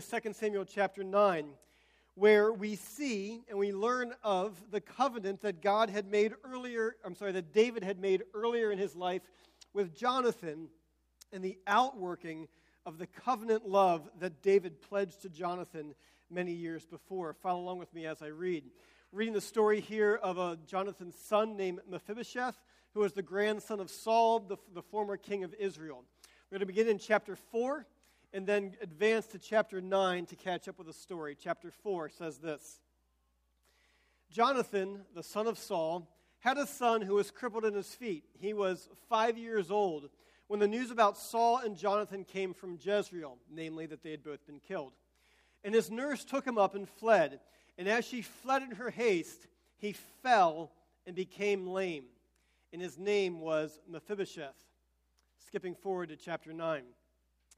to 2 Samuel chapter 9, where we see and we learn of the covenant that God had made earlier, I'm sorry, that David had made earlier in his life with Jonathan and the outworking of the covenant love that David pledged to Jonathan many years before. Follow along with me as I read. Reading the story here of a Jonathan's son named Mephibosheth, who was the grandson of Saul, the, the former king of Israel. We're going to begin in chapter 4 and then advance to chapter 9 to catch up with the story. Chapter 4 says this Jonathan, the son of Saul, had a son who was crippled in his feet. He was five years old when the news about Saul and Jonathan came from Jezreel, namely that they had both been killed. And his nurse took him up and fled. And as she fled in her haste, he fell and became lame. And his name was Mephibosheth. Skipping forward to chapter 9.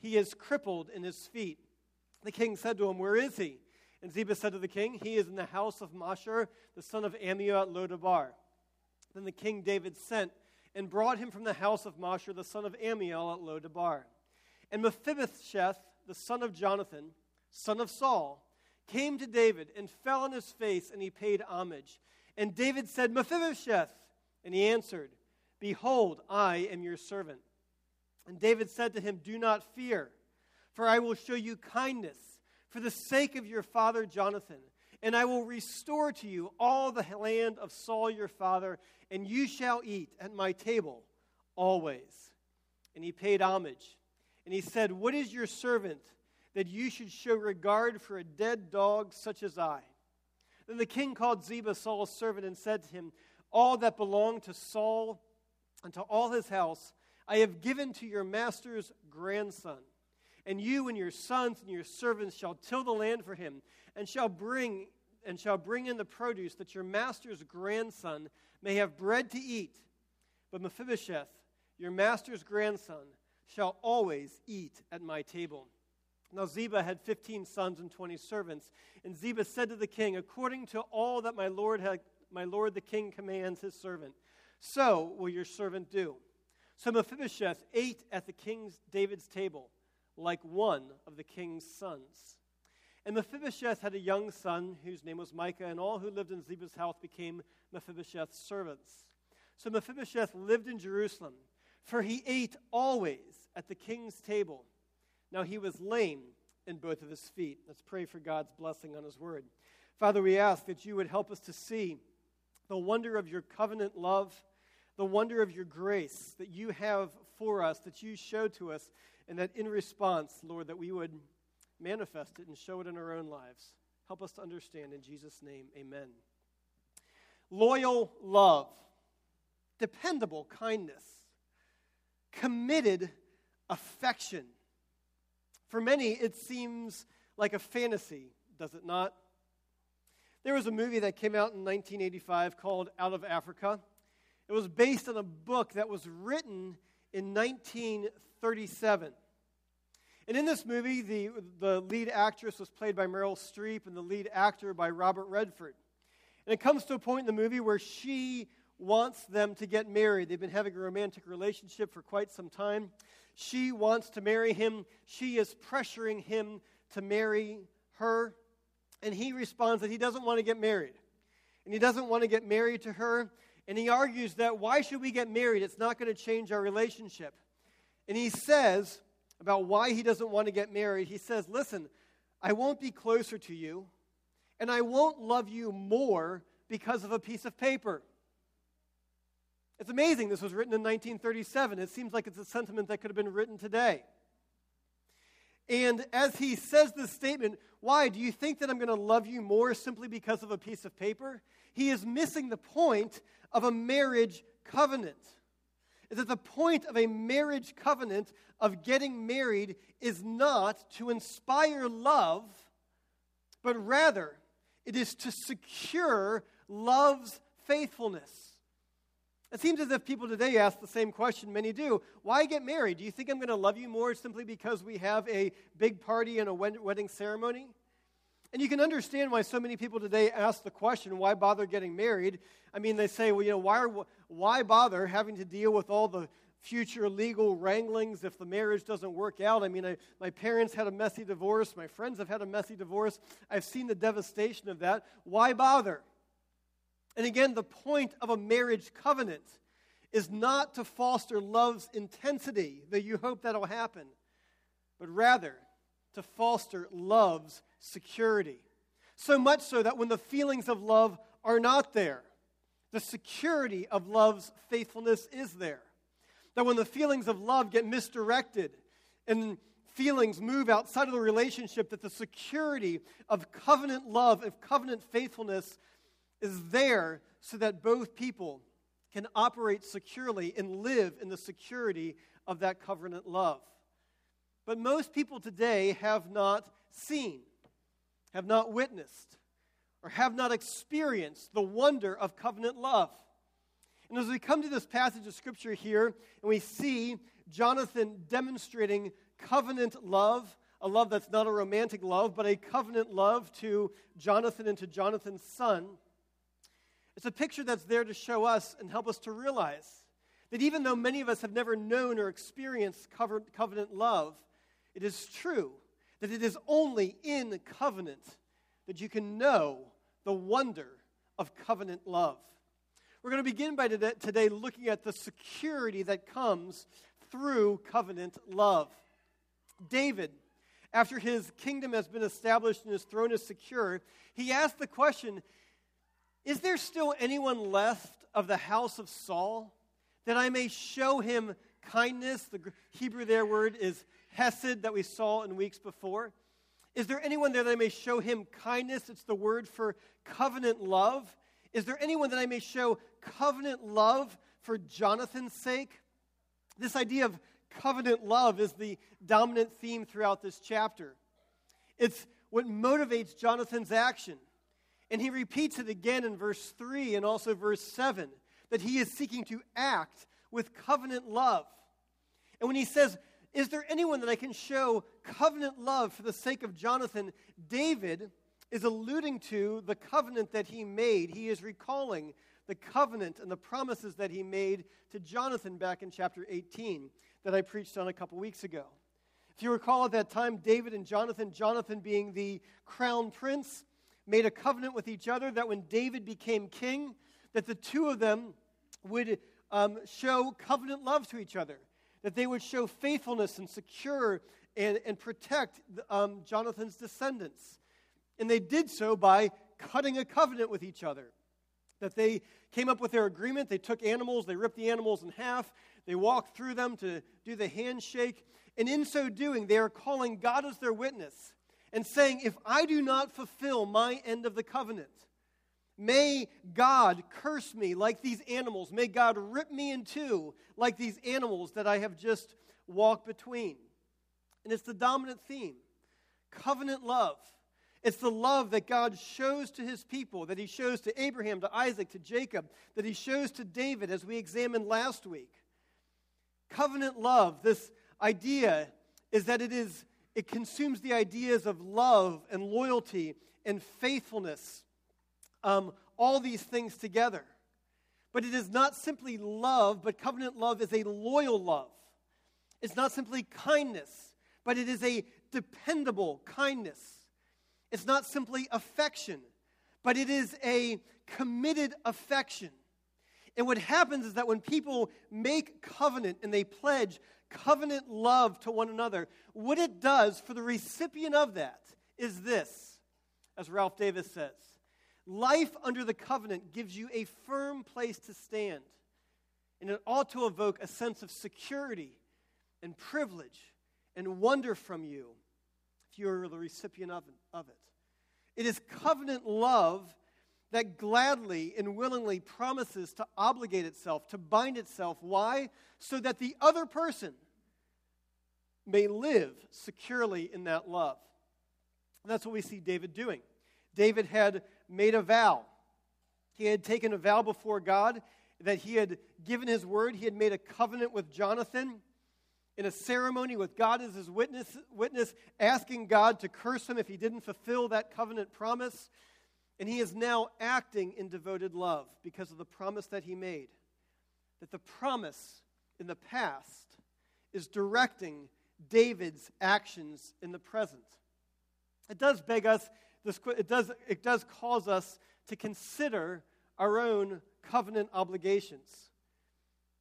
he is crippled in his feet. The king said to him, Where is he? And Ziba said to the king, He is in the house of Machir, the son of Ammiel at Lodabar. Then the king David sent and brought him from the house of Machir, the son of Ammiel at Lodabar. And Mephibosheth, the son of Jonathan, son of Saul, came to David and fell on his face, and he paid homage. And David said, Mephibosheth. And he answered, Behold, I am your servant. And David said to him, Do not fear, for I will show you kindness for the sake of your father Jonathan, and I will restore to you all the land of Saul your father, and you shall eat at my table always. And he paid homage. And he said, What is your servant that you should show regard for a dead dog such as I? Then the king called Ziba, Saul's servant, and said to him, All that belonged to Saul and to all his house I have given to your master's grandson. And you and your sons and your servants shall till the land for him, and shall bring and shall bring in the produce that your master's grandson may have bread to eat. But Mephibosheth, your master's grandson, shall always eat at my table. Now Ziba had fifteen sons and twenty servants, and Ziba said to the king, According to all that my lord had, my lord the king commands his servant, so will your servant do. So Mephibosheth ate at the king David's table like one of the king's sons. And Mephibosheth had a young son whose name was Micah, and all who lived in Ziba's house became Mephibosheth's servants. So Mephibosheth lived in Jerusalem, for he ate always at the king's table. Now he was lame in both of his feet. Let's pray for God's blessing on his word. Father, we ask that you would help us to see the wonder of your covenant love the wonder of your grace that you have for us, that you show to us, and that in response, Lord, that we would manifest it and show it in our own lives. Help us to understand. In Jesus' name, amen. Loyal love, dependable kindness, committed affection. For many, it seems like a fantasy, does it not? There was a movie that came out in 1985 called Out of Africa. It was based on a book that was written in 1937. And in this movie, the, the lead actress was played by Meryl Streep and the lead actor by Robert Redford. And it comes to a point in the movie where she wants them to get married. They've been having a romantic relationship for quite some time. She wants to marry him. She is pressuring him to marry her. And he responds that he doesn't want to get married. And he doesn't want to get married to her and he argues that why should we get married? It's not going to change our relationship. And he says about why he doesn't want to get married, he says, Listen, I won't be closer to you, and I won't love you more because of a piece of paper. It's amazing this was written in 1937. It seems like it's a sentiment that could have been written today. And as he says this statement, why? Do you think that I'm going to love you more simply because of a piece of paper? He is missing the point of a marriage covenant. Is that the point of a marriage covenant of getting married is not to inspire love, but rather it is to secure love's faithfulness. It seems as if people today ask the same question, many do. Why get married? Do you think I'm going to love you more simply because we have a big party and a wedding ceremony? And you can understand why so many people today ask the question, why bother getting married? I mean, they say, well, you know, why, why bother having to deal with all the future legal wranglings if the marriage doesn't work out? I mean, I, my parents had a messy divorce. My friends have had a messy divorce. I've seen the devastation of that. Why bother? And again, the point of a marriage covenant is not to foster love's intensity, that you hope that'll happen, but rather to foster love's security. So much so that when the feelings of love are not there, the security of love's faithfulness is there. That when the feelings of love get misdirected and feelings move outside of the relationship, that the security of covenant love, of covenant faithfulness, is there so that both people can operate securely and live in the security of that covenant love. But most people today have not seen, have not witnessed, or have not experienced the wonder of covenant love. And as we come to this passage of Scripture here, and we see Jonathan demonstrating covenant love, a love that's not a romantic love, but a covenant love to Jonathan and to Jonathan's son, it's a picture that's there to show us and help us to realize that even though many of us have never known or experienced covenant love, it is true that it is only in covenant that you can know the wonder of covenant love. We're going to begin by today looking at the security that comes through covenant love. David, after his kingdom has been established and his throne is secure, he asked the question Is there still anyone left of the house of Saul that I may show him kindness? The Hebrew there word is hesed that we saw in weeks before? Is there anyone there that I may show him kindness? It's the word for covenant love. Is there anyone that I may show covenant love for Jonathan's sake? This idea of covenant love is the dominant theme throughout this chapter. It's what motivates Jonathan's action. And he repeats it again in verse 3 and also verse 7 that he is seeking to act with covenant love. And when he says, is there anyone that I can show covenant love for the sake of Jonathan? David is alluding to the covenant that he made. He is recalling the covenant and the promises that he made to Jonathan back in chapter 18 that I preached on a couple weeks ago. If you recall at that time, David and Jonathan, Jonathan being the crown prince, made a covenant with each other that when David became king, that the two of them would um, show covenant love to each other that they would show faithfulness and secure and, and protect um, Jonathan's descendants. And they did so by cutting a covenant with each other. That they came up with their agreement, they took animals, they ripped the animals in half, they walked through them to do the handshake. And in so doing, they are calling God as their witness and saying, If I do not fulfill my end of the covenant, May God curse me like these animals. May God rip me in two like these animals that I have just walked between. And it's the dominant theme covenant love. It's the love that God shows to his people, that he shows to Abraham, to Isaac, to Jacob, that he shows to David, as we examined last week. Covenant love, this idea is that it is it consumes the ideas of love and loyalty and faithfulness um, all these things together. But it is not simply love, but covenant love is a loyal love. It's not simply kindness, but it is a dependable kindness. It's not simply affection, but it is a committed affection. And what happens is that when people make covenant and they pledge covenant love to one another, what it does for the recipient of that is this, as Ralph Davis says Life under the covenant gives you a firm place to stand, and it ought to evoke a sense of security and privilege and wonder from you if you are the recipient of it. It is covenant love that gladly and willingly promises to obligate itself, to bind itself. Why? So that the other person may live securely in that love. And that's what we see David doing. David had made a vow. He had taken a vow before God that he had given his word. He had made a covenant with Jonathan in a ceremony with God as his witness, witness, asking God to curse him if he didn't fulfill that covenant promise. And he is now acting in devoted love because of the promise that he made. That the promise in the past is directing David's actions in the present. It does beg us, this, it, does, it does cause us to consider our own covenant obligations,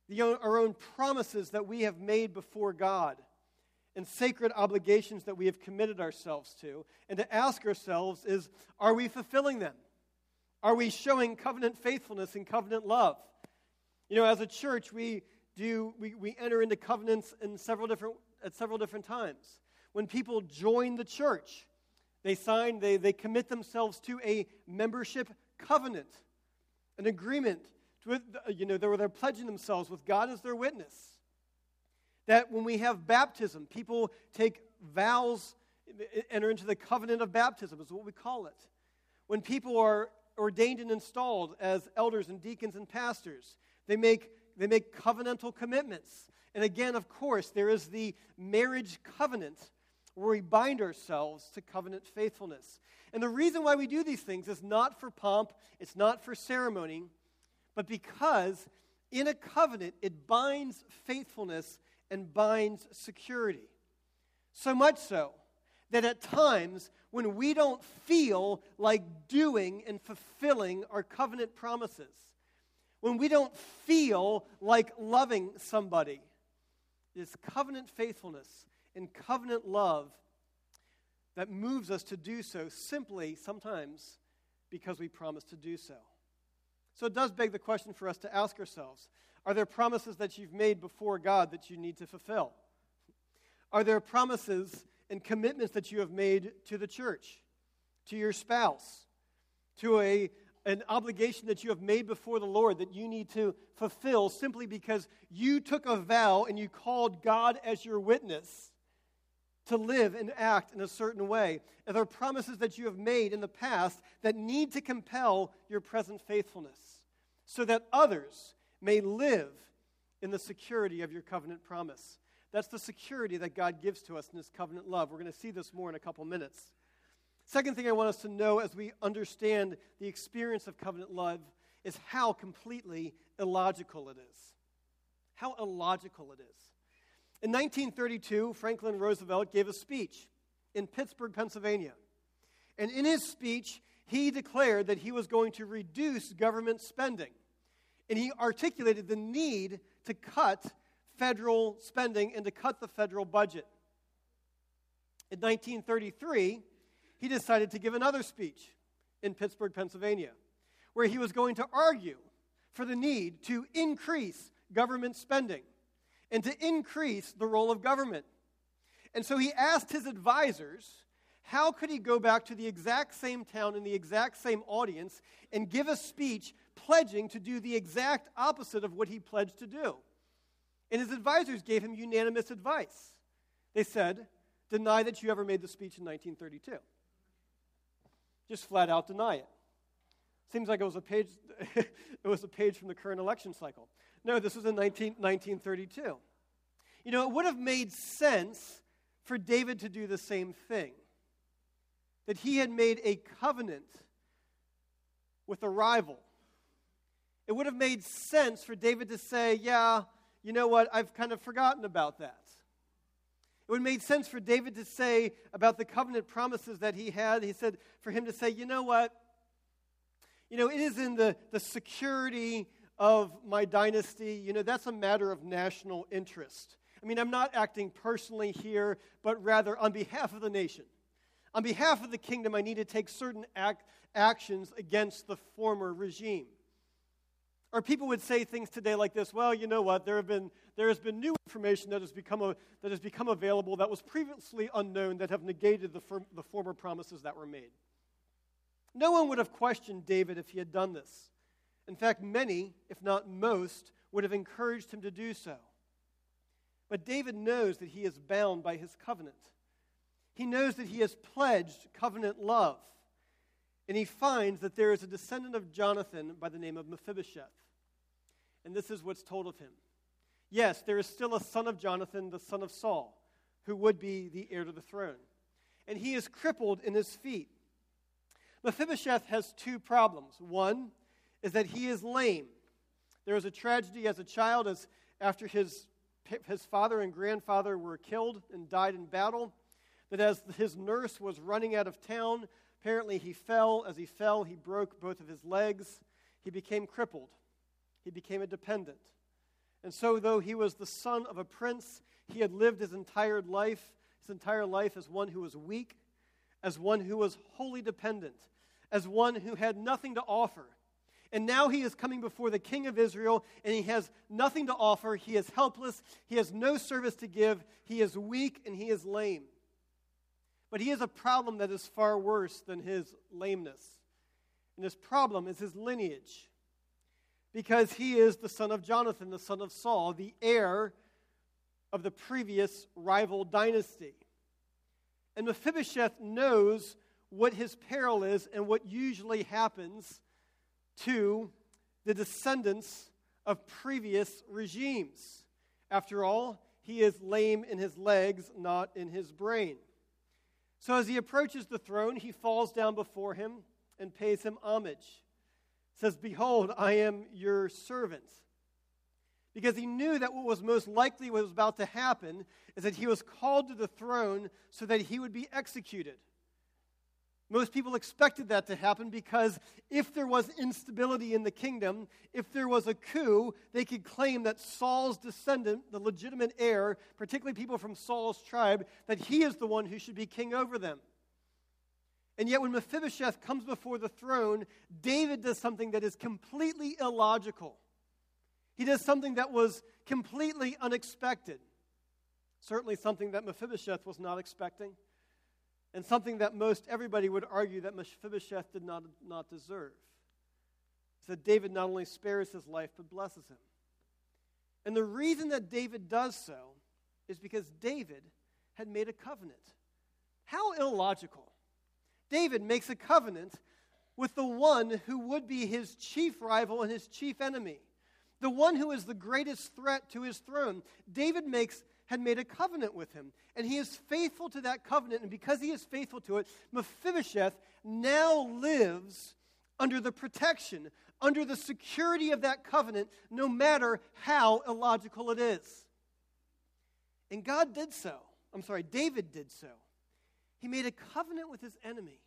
the, our own promises that we have made before God, and sacred obligations that we have committed ourselves to, and to ask ourselves is, are we fulfilling them? Are we showing covenant faithfulness and covenant love? You know, as a church, we do we, we enter into covenants in several different at several different times. When people join the church, they sign, they, they commit themselves to a membership covenant, an agreement with, you know, where they're pledging themselves with God as their witness. That when we have baptism, people take vows, enter into the covenant of baptism, is what we call it. When people are ordained and installed as elders and deacons and pastors, they make, they make covenantal commitments. And again, of course, there is the marriage covenant where we bind ourselves to covenant faithfulness. And the reason why we do these things is not for pomp, it's not for ceremony, but because in a covenant it binds faithfulness and binds security. So much so that at times when we don't feel like doing and fulfilling our covenant promises, when we don't feel like loving somebody, it's covenant faithfulness and covenant love that moves us to do so simply sometimes because we promise to do so. So it does beg the question for us to ask ourselves Are there promises that you've made before God that you need to fulfill? Are there promises and commitments that you have made to the church, to your spouse, to a, an obligation that you have made before the Lord that you need to fulfill simply because you took a vow and you called God as your witness to live and act in a certain way. And there are promises that you have made in the past that need to compel your present faithfulness so that others may live in the security of your covenant promise. That's the security that God gives to us in His covenant love. We're going to see this more in a couple minutes. Second thing I want us to know as we understand the experience of covenant love is how completely illogical it is. How illogical it is. In 1932, Franklin Roosevelt gave a speech in Pittsburgh, Pennsylvania. And in his speech, he declared that he was going to reduce government spending. And he articulated the need to cut federal spending and to cut the federal budget. In 1933, he decided to give another speech in Pittsburgh, Pennsylvania, where he was going to argue for the need to increase government spending and to increase the role of government. And so he asked his advisors how could he go back to the exact same town in the exact same audience and give a speech pledging to do the exact opposite of what he pledged to do. And his advisors gave him unanimous advice. They said, deny that you ever made the speech in 1932. Just flat out deny it. Seems like it was a page, it was a page from the current election cycle. No, this was in 19, 1932. You know, it would have made sense for David to do the same thing. That he had made a covenant with a rival. It would have made sense for David to say, Yeah, you know what, I've kind of forgotten about that. It would have made sense for David to say about the covenant promises that he had. He said, for him to say, you know what? You know, it is in the, the security of my dynasty, you know, that's a matter of national interest. I mean, I'm not acting personally here, but rather on behalf of the nation. On behalf of the kingdom, I need to take certain act, actions against the former regime. Or people would say things today like this well, you know what, there, have been, there has been new information that has, become a, that has become available that was previously unknown that have negated the, the former promises that were made. No one would have questioned David if he had done this. In fact, many, if not most, would have encouraged him to do so. But David knows that he is bound by his covenant. he knows that he has pledged covenant love. And he finds that there is a descendant of Jonathan by the name of Mephibosheth. And this is what's told of him. Yes, there is still a son of Jonathan, the son of Saul, who would be the heir to the throne. And he is crippled in his feet. Mephibosheth has two problems. One is that he is lame. There was a tragedy as a child as after his, his father and grandfather were killed and died in battle, that as his nurse was running out of town, apparently he fell. As he fell, he broke both of his legs. He became crippled. He became a dependent. And so, though he was the son of a prince, he had lived his entire life, his entire life as one who was weak, as one who was wholly dependent, as one who had nothing to offer. And now he is coming before the king of Israel, and he has nothing to offer. He is helpless. He has no service to give. He is weak and he is lame. But he has a problem that is far worse than his lameness. And his problem is his lineage. Because he is the son of Jonathan, the son of Saul, the heir of the previous rival dynasty. And Mephibosheth knows what his peril is and what usually happens to the descendants of previous regimes. After all, he is lame in his legs, not in his brain. So as he approaches the throne, he falls down before him and pays him homage. Says, Behold, I am your servant because he knew that what was most likely what was about to happen is that he was called to the throne so that he would be executed. Most people expected that to happen because if there was instability in the kingdom, if there was a coup, they could claim that Saul's descendant, the legitimate heir, particularly people from Saul's tribe, that he is the one who should be king over them. And yet, when Mephibosheth comes before the throne, David does something that is completely illogical. He does something that was completely unexpected. Certainly, something that Mephibosheth was not expecting, and something that most everybody would argue that Mephibosheth did not, not deserve. So David not only spares his life, but blesses him. And the reason that David does so is because David had made a covenant. How illogical. David makes a covenant with the one who would be his chief rival and his chief enemy the one who is the greatest threat to his throne. David makes had made a covenant with him, and he is faithful to that covenant. And because he is faithful to it, Mephibosheth now lives under the protection, under the security of that covenant, no matter how illogical it is. And God did so. I'm sorry, David did so. He made a covenant with his enemy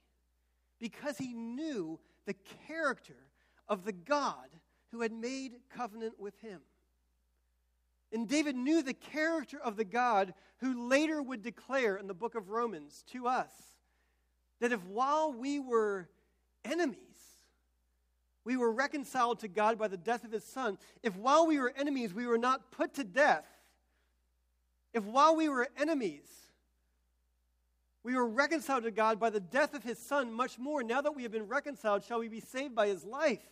because he knew the character of the God who had made covenant with him. And David knew the character of the God who later would declare in the book of Romans to us that if while we were enemies, we were reconciled to God by the death of his son, if while we were enemies, we were not put to death, if while we were enemies, we were reconciled to God by the death of his son, much more, now that we have been reconciled, shall we be saved by his life.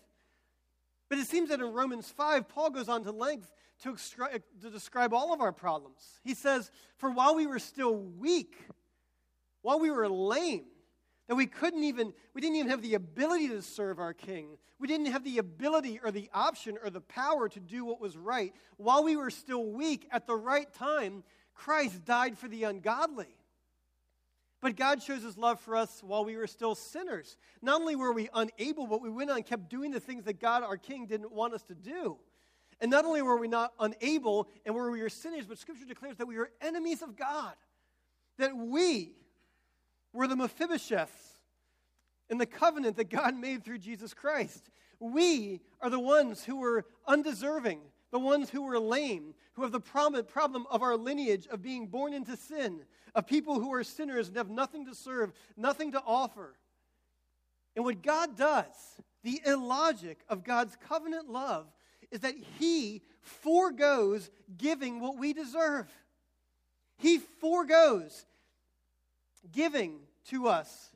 But it seems that in Romans 5, Paul goes on to length to, extra- to describe all of our problems. He says, For while we were still weak, while we were lame, that we couldn't even, we didn't even have the ability to serve our king. We didn't have the ability or the option or the power to do what was right. While we were still weak, at the right time, Christ died for the ungodly. But God shows his love for us while we were still sinners. Not only were we unable, but we went on kept doing the things that God, our King, didn't want us to do. And not only were we not unable and were we sinners, but Scripture declares that we were enemies of God. That we were the Mephibosheths in the covenant that God made through Jesus Christ. We are the ones who were undeserving, the ones who were lame, who have the problem of our lineage of being born into sin, of people who are sinners and have nothing to serve, nothing to offer. And what God does, the illogic of God's covenant love, is that He foregoes giving what we deserve. He foregoes giving to us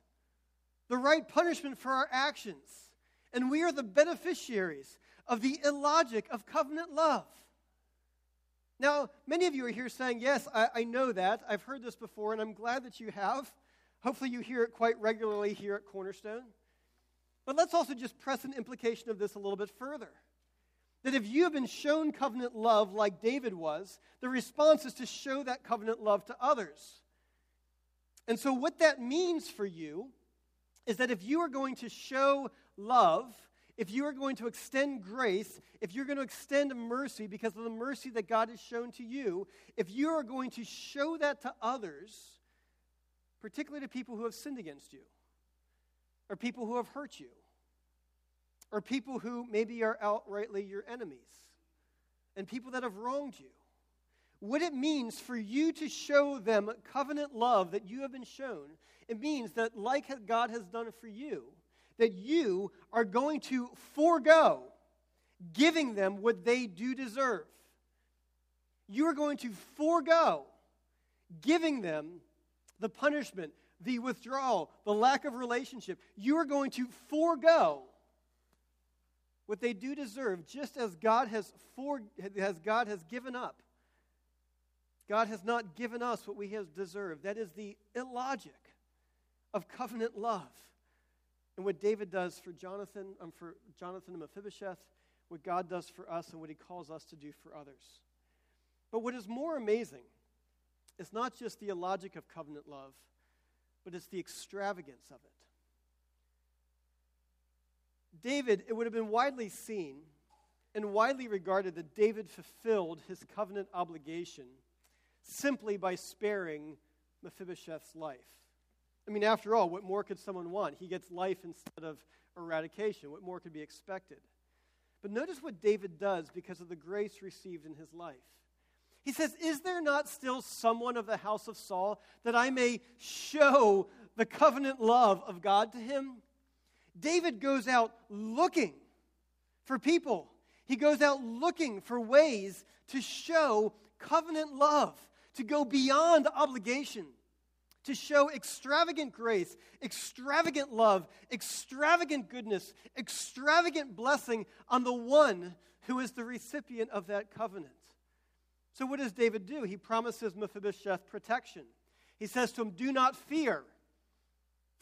the right punishment for our actions. And we are the beneficiaries of the illogic of covenant love. Now, many of you are here saying, Yes, I, I, know that. I've heard this before, and I'm glad that you have. Hopefully, you hear it quite regularly here at Cornerstone. But let's also just press an implication of this a little bit further. That if you have been shown covenant love like David was, the response is to show that covenant love to others. And so, what that means for you is that if you are going to show love, if you are going to extend grace, if you're going to extend mercy because of the mercy that God has shown to you, if you are going to show that to others, particularly to people who have sinned against you, or people who have hurt you, or people who maybe are outrightly your enemies, and people that have wronged you, what it means for you to show them covenant love that you have been shown, it means that, like God has done for you, that you are going to forego giving them what they do deserve. You are going to forego giving them the punishment, the withdrawal, the lack of relationship. You are going to forego what they do deserve, just as God has, for, as God has given up. God has not given us what we have deserved. That is the illogic of covenant love. And what David does for Jonathan, um, for Jonathan and Mephibosheth, what God does for us, and what he calls us to do for others. But what is more amazing is not just the illogic of covenant love, but it's the extravagance of it. David, it would have been widely seen and widely regarded that David fulfilled his covenant obligation simply by sparing Mephibosheth's life. I mean, after all, what more could someone want? He gets life instead of eradication. What more could be expected? But notice what David does because of the grace received in his life. He says, Is there not still someone of the house of Saul that I may show the covenant love of God to him? David goes out looking for people. He goes out looking for ways to show covenant love, to go beyond obligation to show extravagant grace, extravagant love, extravagant goodness, extravagant blessing on the one who is the recipient of that covenant. So, what does David do? He promises Mephibosheth protection. He says to him, Do not fear,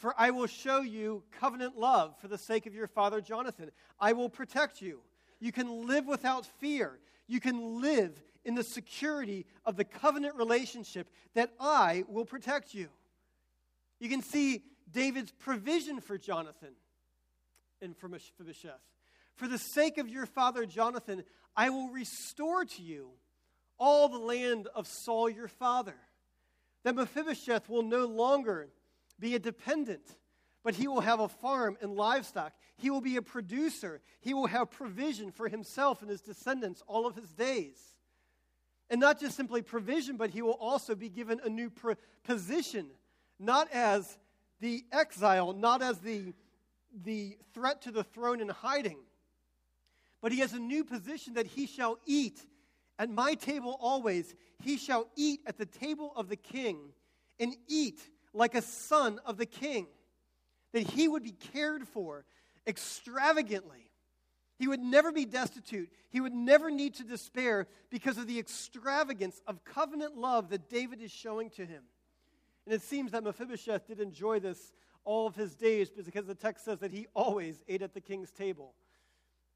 for I will show you covenant love for the sake of your father Jonathan. I will protect you. You can live without fear. You can live in the security of the covenant relationship that I will protect you. You can see David's provision for Jonathan and for Mephibosheth. For the sake of your father Jonathan, I will restore to you all the land of Saul your father. That Mephibosheth will no longer be a dependent, but he will have a farm and livestock. He will be a producer. He will have provision for himself and his descendants all of his days. And not just simply provision, but he will also be given a new position, not as the exile, not as the, the threat to the throne in hiding, but he has a new position that he shall eat at my table always. He shall eat at the table of the king and eat like a son of the king, that he would be cared for extravagantly he would never be destitute. He would never need to despair because of the extravagance of covenant love that David is showing to him. And it seems that Mephibosheth did enjoy this all of his days because the text says that he always ate at the king's table.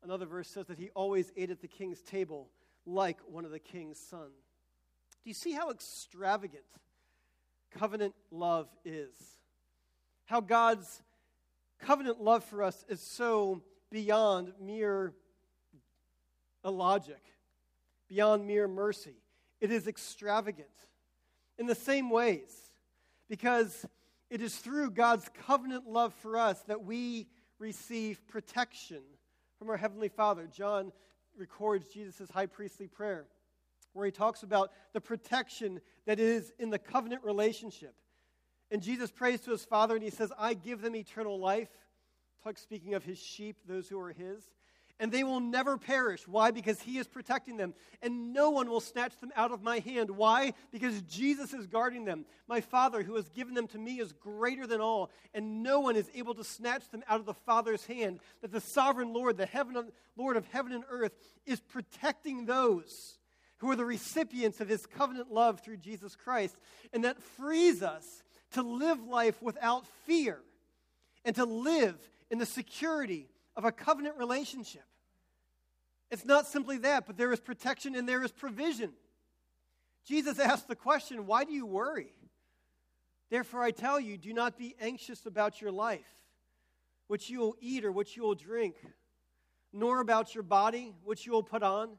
Another verse says that he always ate at the king's table like one of the king's sons. Do you see how extravagant covenant love is? How God's covenant love for us is so beyond mere illogic, beyond mere mercy. It is extravagant in the same ways, because it is through God's covenant love for us that we receive protection from our Heavenly Father. John records Jesus' high priestly prayer, where he talks about the protection that is in the covenant relationship. And Jesus prays to his Father and he says, I give them eternal life speaking of his sheep, those who are his. And they will never perish. Why? Because he is protecting them. And no one will snatch them out of my hand. Why? Because Jesus is guarding them. My Father, who has given them to me, is greater than all. And no one is able to snatch them out of the Father's hand. That the sovereign Lord, the heaven, Lord of heaven and earth, is protecting those who are the recipients of his covenant love through Jesus Christ, and that frees us to live life without fear and to live in the security of a covenant relationship. It's not simply that, but there is protection and there is provision. Jesus asked the question, Why do you worry? Therefore, I tell you, do not be anxious about your life, what you will eat or what you will drink, nor about your body, what you will put on.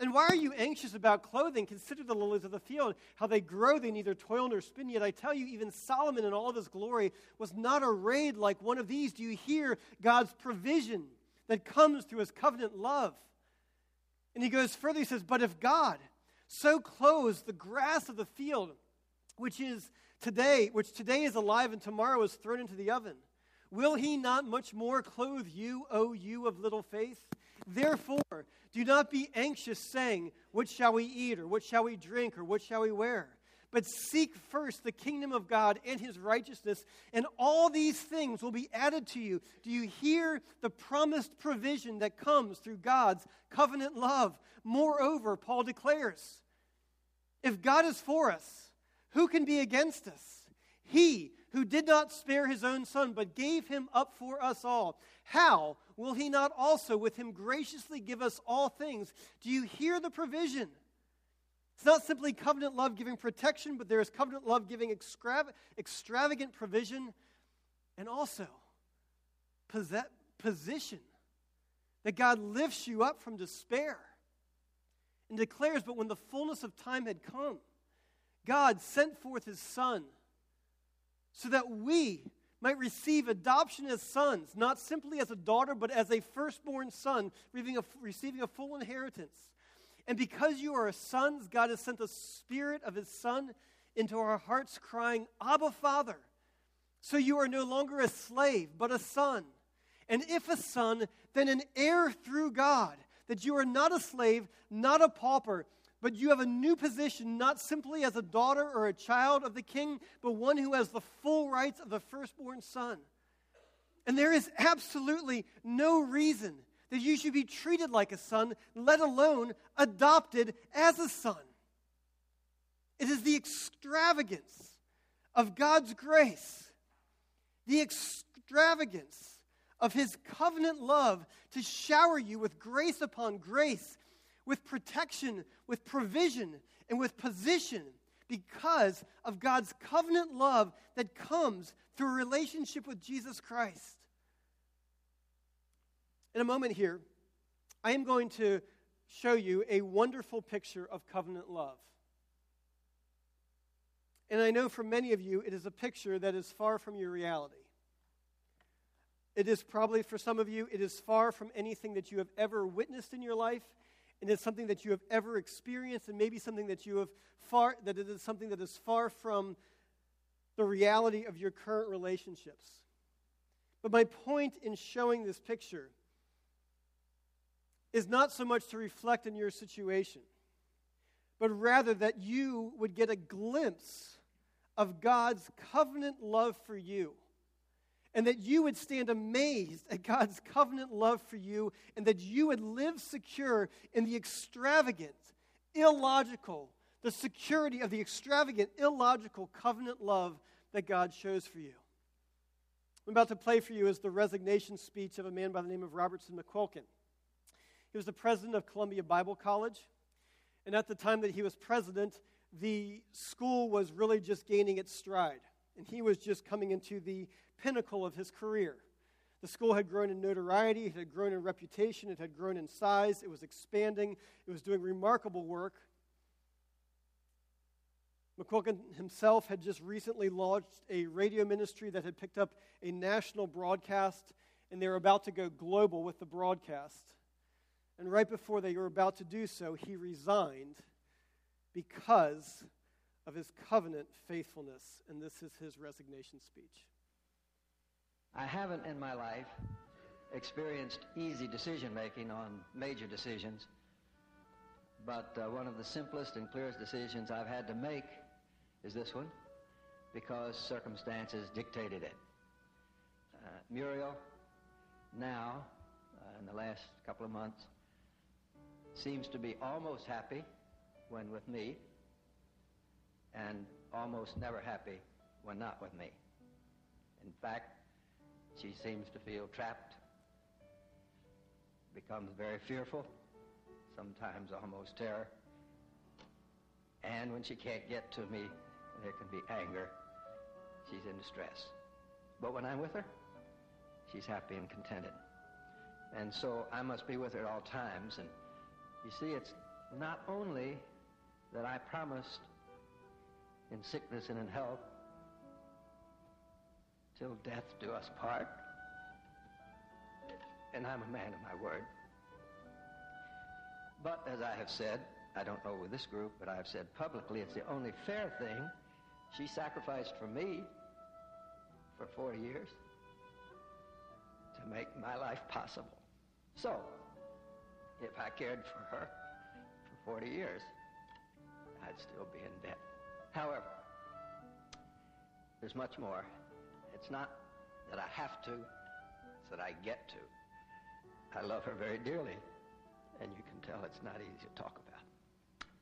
And why are you anxious about clothing? Consider the lilies of the field, how they grow, they neither toil nor spin. Yet I tell you, even Solomon in all of his glory was not arrayed like one of these. Do you hear God's provision that comes through his covenant love? And he goes further, he says, But if God so clothes the grass of the field, which is today, which today is alive and tomorrow is thrown into the oven, will he not much more clothe you, O you of little faith? Therefore, do not be anxious, saying, What shall we eat, or what shall we drink, or what shall we wear? But seek first the kingdom of God and his righteousness, and all these things will be added to you. Do you hear the promised provision that comes through God's covenant love? Moreover, Paul declares, if God is for us, who can be against us? He who did not spare his own son, but gave him up for us all, how will he not also with him graciously give us all things? Do you hear the provision? It's not simply covenant love giving protection, but there is covenant love giving extravagant provision and also position. That God lifts you up from despair and declares, But when the fullness of time had come, God sent forth his Son so that we might receive adoption as sons, not simply as a daughter, but as a firstborn son, receiving a, receiving a full inheritance. And because you are sons, God has sent the Spirit of His Son into our hearts, crying, Abba, Father. So you are no longer a slave, but a son. And if a son, then an heir through God, that you are not a slave, not a pauper but you have a new position, not simply as a daughter or a child of the king, but one who has the full rights of the firstborn son. And there is absolutely no reason that you should be treated like a son, let alone adopted as a son. It is the extravagance of God's grace, the extravagance of his covenant love to shower you with grace upon grace with protection, with provision, and with position because of God's covenant love that comes through a relationship with Jesus Christ. In a moment here, I am going to show you a wonderful picture of covenant love. And I know for many of you, it is a picture that is far from your reality. It is probably, for some of you, it is far from anything that you have ever witnessed in your life and it's something that you have ever experienced and maybe something that you have far that it is something that is far from the reality of your current relationships. But my point in showing this picture is not so much to reflect on your situation but rather that you would get a glimpse of God's covenant love for you and that you would stand amazed at God's covenant love for you, and that you would live secure in the extravagant, illogical, the security of the extravagant, illogical covenant love that God shows for you. I'm about to play for you is the resignation speech of a man by the name of Robertson McQuilkin. He was the president of Columbia Bible College, and at the time that he was president, the school was really just gaining its stride, and he was just coming into the pinnacle of his career. The school had grown in notoriety, it had grown in reputation, it had grown in size, it was expanding, it was doing remarkable work. McQuilkin himself had just recently launched a radio ministry that had picked up a national broadcast, and they were about to go global with the broadcast. And right before they were about to do so, he resigned because of his covenant faithfulness. And this is his resignation speech. I haven't in my life experienced easy decision making on major decisions, but uh, one of the simplest and clearest decisions I've had to make is this one because circumstances dictated it. Uh, Muriel, now, uh, in the last couple of months, seems to be almost happy when with me and almost never happy when not with me. In fact, she seems to feel trapped, becomes very fearful, sometimes almost terror. And when she can't get to me, there can be anger. She's in distress. But when I'm with her, she's happy and contented. And so I must be with her at all times. And you see, it's not only that I promised in sickness and in health till death do us part. And I'm a man of my word. But as I have said, I don't know with this group, but I have said publicly it's the only fair thing. She sacrificed for me for 40 years to make my life possible. So, if I cared for her for 40 years, I'd still be in debt. However, there's much more. It's not that I have to, it's that I get to. I love her very dearly, and you can tell it's not easy to talk about.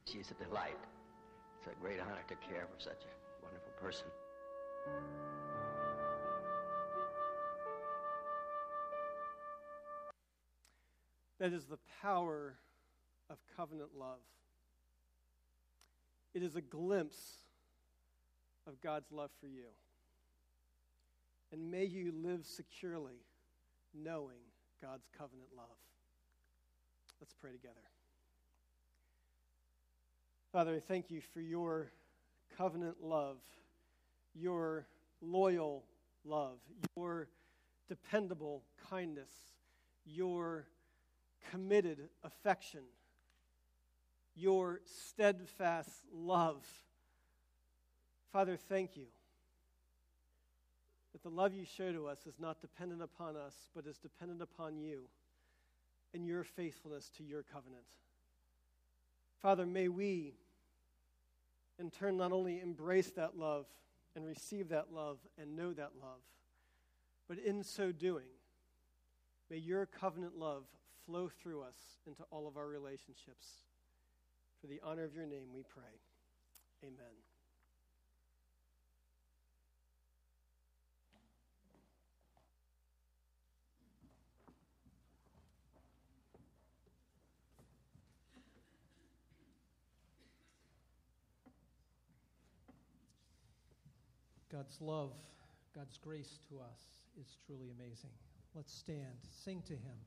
She's a delight. It's a great honor to care for such a wonderful person. That is the power of covenant love. It is a glimpse of God's love for you. And may you live securely knowing God's covenant love. Let's pray together. Father, I thank you for your covenant love, your loyal love, your dependable kindness, your committed affection, your steadfast love. Father, thank you that the love you show to us is not dependent upon us, but is dependent upon you and your faithfulness to your covenant. Father, may we, in turn, not only embrace that love and receive that love and know that love, but in so doing, may your covenant love flow through us into all of our relationships. For the honor of your name, we pray. Amen. God's love, God's grace to us is truly amazing. Let's stand, sing to Him.